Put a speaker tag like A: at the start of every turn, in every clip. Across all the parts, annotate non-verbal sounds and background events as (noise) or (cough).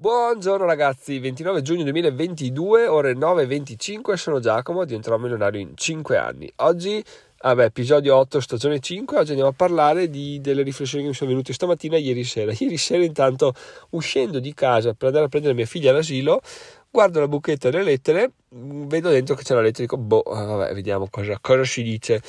A: Buongiorno ragazzi, 29 giugno 2022, ore 9.25, sono Giacomo, diventerò milionario in 5 anni. Oggi, vabbè, episodio 8, stagione 5, oggi andiamo a parlare di, delle riflessioni che mi sono venute stamattina e ieri sera. (laughs) Ieri sera intanto, uscendo di casa per andare a prendere mia figlia all'asilo, guardo la buchetta delle lettere, vedo dentro che c'è la lettera e dico, boh, vabbè, vediamo cosa, cosa si dice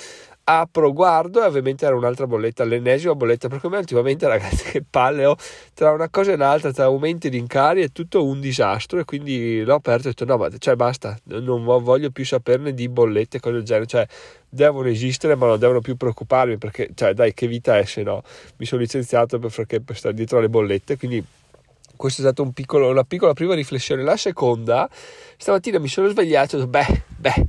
A: apro, guardo e ovviamente era un'altra bolletta, l'ennesima bolletta, perché me ultimamente (laughs) ragazzi che palle ho, tra una cosa e un'altra, tra aumenti e rincari è tutto un disastro e quindi l'ho aperto e ho detto no ma cioè basta, non voglio più saperne di bollette e cose del genere, cioè devono esistere ma non devono più preoccuparmi perché cioè dai che vita è se no, mi sono licenziato perché per stare dietro alle bollette, quindi questa è stata un piccolo, una piccola prima riflessione. La seconda, stamattina mi sono svegliato e ho detto, beh, beh,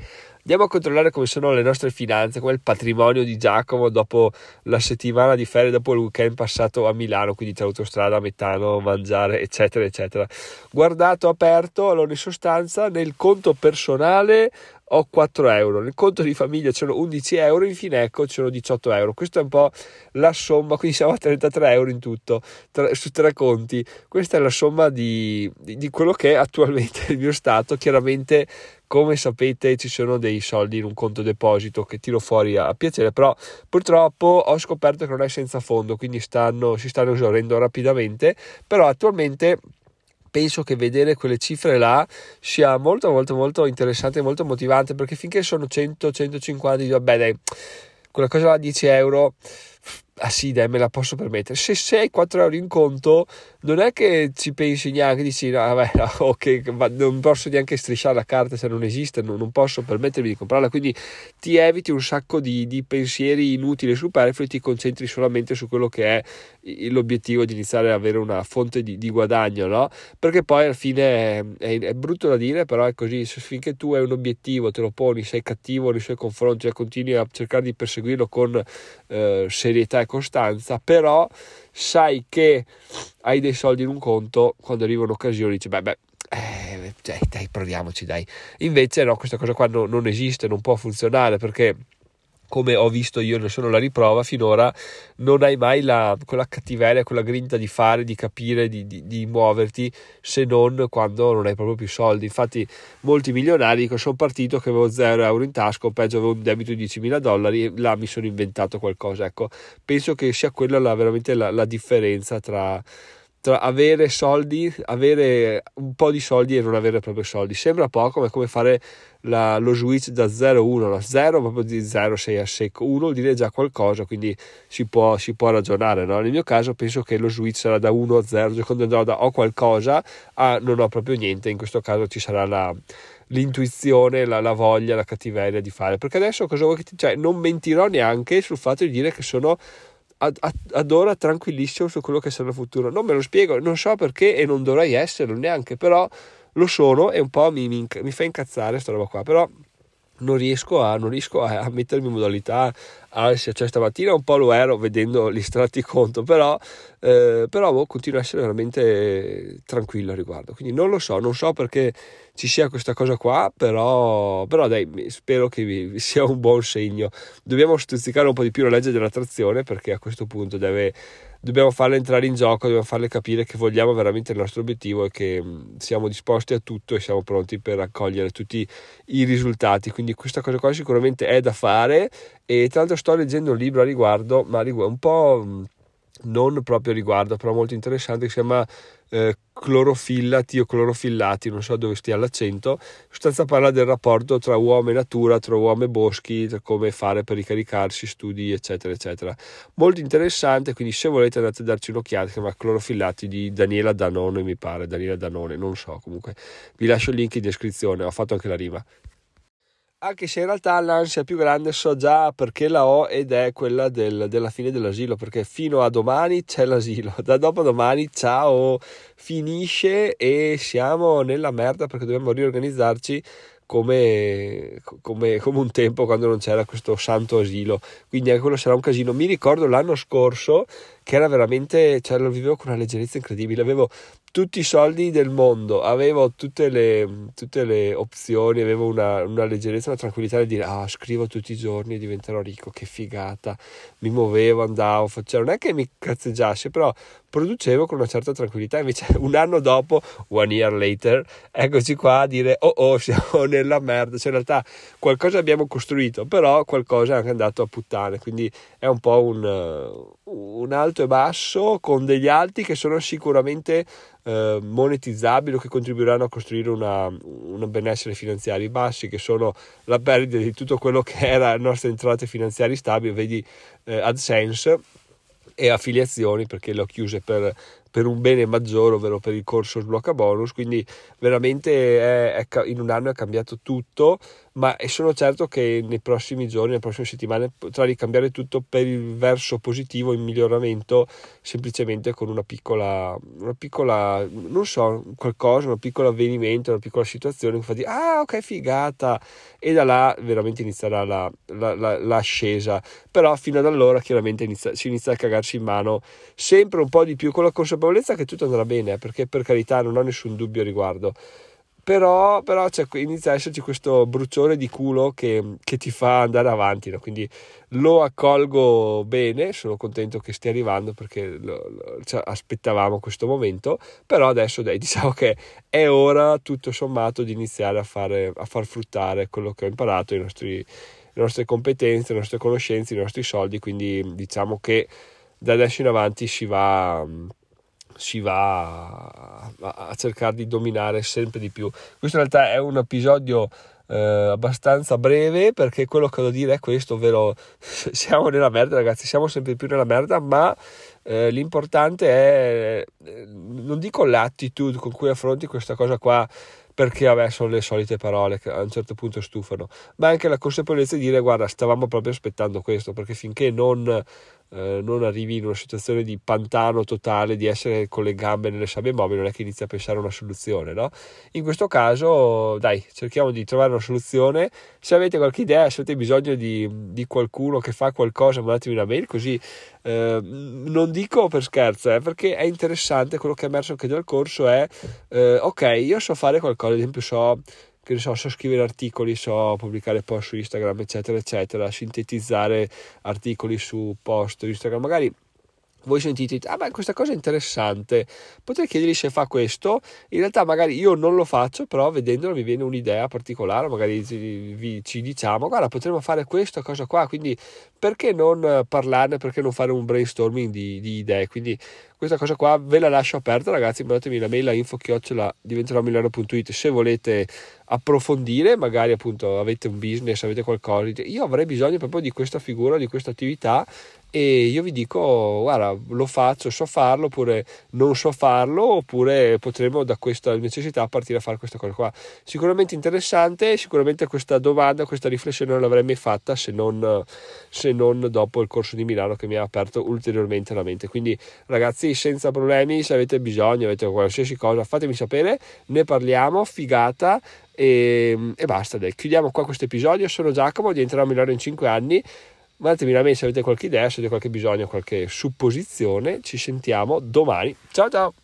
A: Andiamo a controllare come sono le nostre finanze, come il patrimonio di Giacomo dopo la settimana di ferie, dopo il weekend passato a Milano, quindi tra autostrada, metano, mangiare, eccetera, eccetera. Guardato, aperto, allora in sostanza nel conto personale ho 4 euro, nel conto di famiglia c'erano 11 euro, in Fineco c'erano 18 euro. Questa è un po' la somma, quindi siamo a 33 euro in tutto, tra, su tre conti. Questa è la somma di, di, di quello che è attualmente il mio stato. Chiaramente, come sapete, ci sono dei soldi in un conto deposito che tiro fuori a, a piacere, però purtroppo ho scoperto che non è senza fondo, quindi stanno, si stanno esaurendo rapidamente, però attualmente penso che vedere quelle cifre là sia molto molto molto interessante e molto motivante perché finché sono 100 150 dico vabbè dai quella cosa là 10 euro ah sì dai me la posso permettere. Se sei 4 euro in conto non è che ci pensi neanche dici no vabbè no, (laughs) ok ma non posso neanche strisciare la carta se non esiste non, non, posso permettermi di comprarla. Quindi ti eviti un sacco di, di pensieri inutili e superflui ti concentri solamente su quello che è l'obiettivo di iniziare ad avere una fonte di, di guadagno no? Perché poi alla fine è, è, brutto da dire però è così finché tu hai un obiettivo te lo poni sei cattivo nei suoi confronti e continui a cercare di perseguirlo con eh, serietà e costanza, però sai che hai dei soldi in un conto, quando arriva un'occasione dici, beh, beh, eh, dai, dai, proviamoci, dai. Invece no, questa cosa qua no, non esiste, non può funzionare perché come ho visto io, ne sono la riprova, finora non hai mai la, quella cattiveria, quella grinta di fare, di capire, di, di, di, muoverti, se non quando non hai proprio più soldi. Infatti molti milionari dicono sono partito che avevo 0 euro in tasca, o peggio avevo un debito di 10.000 dollari e là mi sono inventato qualcosa. Ecco, penso che sia quella la, veramente la, la differenza tra tra avere soldi, avere un po' di soldi e non avere proprio soldi. Sembra poco, ma è come fare la, lo switch da 0 a 1, no? 0 proprio di 0 sei a secco, 1 vuol dire già qualcosa, quindi si può, si può ragionare. No? Nel mio caso penso che lo switch sarà da 1 a 0, cioè quando andrò da ho qualcosa a non ho proprio niente, in questo caso ci sarà la, l'intuizione, la, la, voglia, la cattiveria di fare. Perché adesso cosa vuoi che ti... Cioè, non mentirò neanche sul fatto di dire che sono ad, ad, ora tranquillissimo su quello che sarà il futuro. Non me lo spiego, non so perché e non dovrei esserlo neanche, però lo sono e un po' mi, mi, mi fa incazzare questa roba qua. Però non riesco a, non riesco a, a mettermi in modalità ansia, cioè stamattina un po' lo ero vedendo gli strati conto, però, eh, però boh, continuo a essere veramente tranquillo a riguardo, quindi non lo so, non so perché ci sia questa cosa qua, però, però dai, spero che vi, sia un buon segno. Dobbiamo stuzzicare un po' di più la legge dell'attrazione perché a questo punto deve dobbiamo farle entrare in gioco, dobbiamo farle capire che vogliamo veramente il nostro obiettivo e che mm, siamo disposti a tutto e siamo pronti per raccogliere tutti i risultati. Quindi questa cosa qua sicuramente è da fare e tra l'altro sto leggendo un libro a riguardo, ma un po' mm, non proprio riguardo, però molto interessante, che si chiama eh, clorofillati o clorofillati, non so dove stia l'accento, in sostanza parla del rapporto tra uomo e natura, tra uomo e boschi, come fare per ricaricarsi, studi, eccetera, eccetera. Molto interessante, quindi se volete andate a darci un'occhiata, si chiama Clorofillati di Daniela Danone, mi pare, Daniela Danone, non so, comunque. Vi lascio il link in descrizione, ho fatto anche la rima anche se in realtà l'ansia più grande so già perché la ho ed è quella del, della fine dell'asilo, perché fino a domani c'è l'asilo, (laughs) da dopo domani ciao, finisce e siamo nella merda perché dobbiamo riorganizzarci come, come, come, un tempo quando non c'era questo santo asilo. Quindi anche quello sarà un casino. Mi ricordo l'anno scorso che era veramente, cioè lo vivevo con una leggerezza incredibile, avevo tutti i soldi del mondo, avevo tutte le, tutte le opzioni, avevo una, una, leggerezza, una tranquillità di dire ah scrivo tutti i giorni e diventerò ricco, che figata, mi muovevo, andavo, facevo, non è che mi cazzeggiasse, però producevo con una certa tranquillità, invece (laughs) un anno dopo, one year later, eccoci qua a dire oh oh siamo (laughs) nella merda, cioè in realtà qualcosa abbiamo costruito, però qualcosa è anche andato a puttane, quindi è un po' un, un alto e basso con degli alti che sono sicuramente eh, monetizzabili o che contribuiranno a costruire un benessere finanziario. I bassi che sono la perdita di tutto quello che era le nostre entrate finanziarie stabili, vedi eh, AdSense e affiliazioni perché le ho chiuse per per un bene maggiore, ovvero per il corso sblocca bonus, quindi veramente è, è, in un anno è cambiato tutto, ma sono certo che nei prossimi giorni, nelle prossime settimane potrà ricambiare tutto per il verso positivo, in miglioramento, semplicemente con una piccola, una piccola, non so, qualcosa, un piccolo avvenimento, una piccola situazione che fa dire, ah ok figata, e da là veramente inizierà la, la, la, l'ascesa, però fino ad allora chiaramente inizia, si inizia a cagarsi in mano sempre un po' di più con la consapevolezza che tutto andrà bene, perché per carità non ho nessun dubbio a riguardo. Però, però inizia a esserci questo bruciore di culo che, che ti fa andare avanti, no? quindi lo accolgo bene, sono contento che stia arrivando perché lo, lo, cioè, aspettavamo questo momento, però adesso dai, (laughs) diciamo che è ora tutto sommato di iniziare a, fare, a far fruttare quello che ho imparato, nostri, le nostre competenze, le nostre conoscenze, i nostri soldi, quindi diciamo che da adesso in avanti si va si va a, a, cercare di dominare sempre di più. Questo in realtà è un episodio eh, abbastanza breve perché quello che devo dire è questo, ovvero (laughs) siamo nella merda ragazzi, siamo sempre più nella merda, ma eh, l'importante è, eh, non dico l'attitude con cui affronti questa cosa qua, perché vabbè sono le solite parole che a un certo punto stufano, ma anche la consapevolezza di dire guarda stavamo proprio aspettando questo, perché finché non eh, non arrivi in una situazione di pantano totale, di essere con le gambe nelle sabbie mobili, non è che inizi a pensare a una soluzione, no? In questo caso, dai, cerchiamo di trovare una soluzione. Se avete qualche idea, se avete bisogno di, di qualcuno che fa qualcosa, mandatemi una mail, così eh, non dico per scherzo, eh, perché è interessante quello che è emerso anche dal corso è, eh, ok, io so fare qualcosa, ad esempio so che ne so, so scrivere articoli, so pubblicare post su Instagram, eccetera, eccetera, sintetizzare articoli su post Instagram, magari voi sentite, ah beh questa cosa è interessante, potrei chiedergli se fa questo, in realtà magari io non lo faccio, però vedendolo mi viene un'idea particolare, magari ci, ci diciamo, guarda potremmo fare questa cosa qua, quindi perché non parlarne, perché non fare un brainstorming di, di idee, quindi questa cosa qua ve la lascio aperta ragazzi, mandatemi la mail a info se volete approfondire, magari appunto avete un business, avete qualcosa, io avrei bisogno proprio di questa figura, di questa attività e io vi dico guarda lo faccio, so farlo oppure non so farlo oppure potremo da questa necessità partire a fare questa cosa qua. Sicuramente interessante sicuramente questa domanda questa riflessione non l'avrei mai fatta se non, se non dopo il corso di Milano che mi ha aperto ulteriormente la mente. Quindi ragazzi senza problemi se avete bisogno avete qualsiasi cosa fatemi sapere ne parliamo figata e, e basta dai chiudiamo qua questo episodio sono Giacomo diventerò migliore in 5 anni mandatemi una mail se avete qualche idea, se avete qualche bisogno, qualche supposizione. Ci sentiamo domani. Ciao ciao!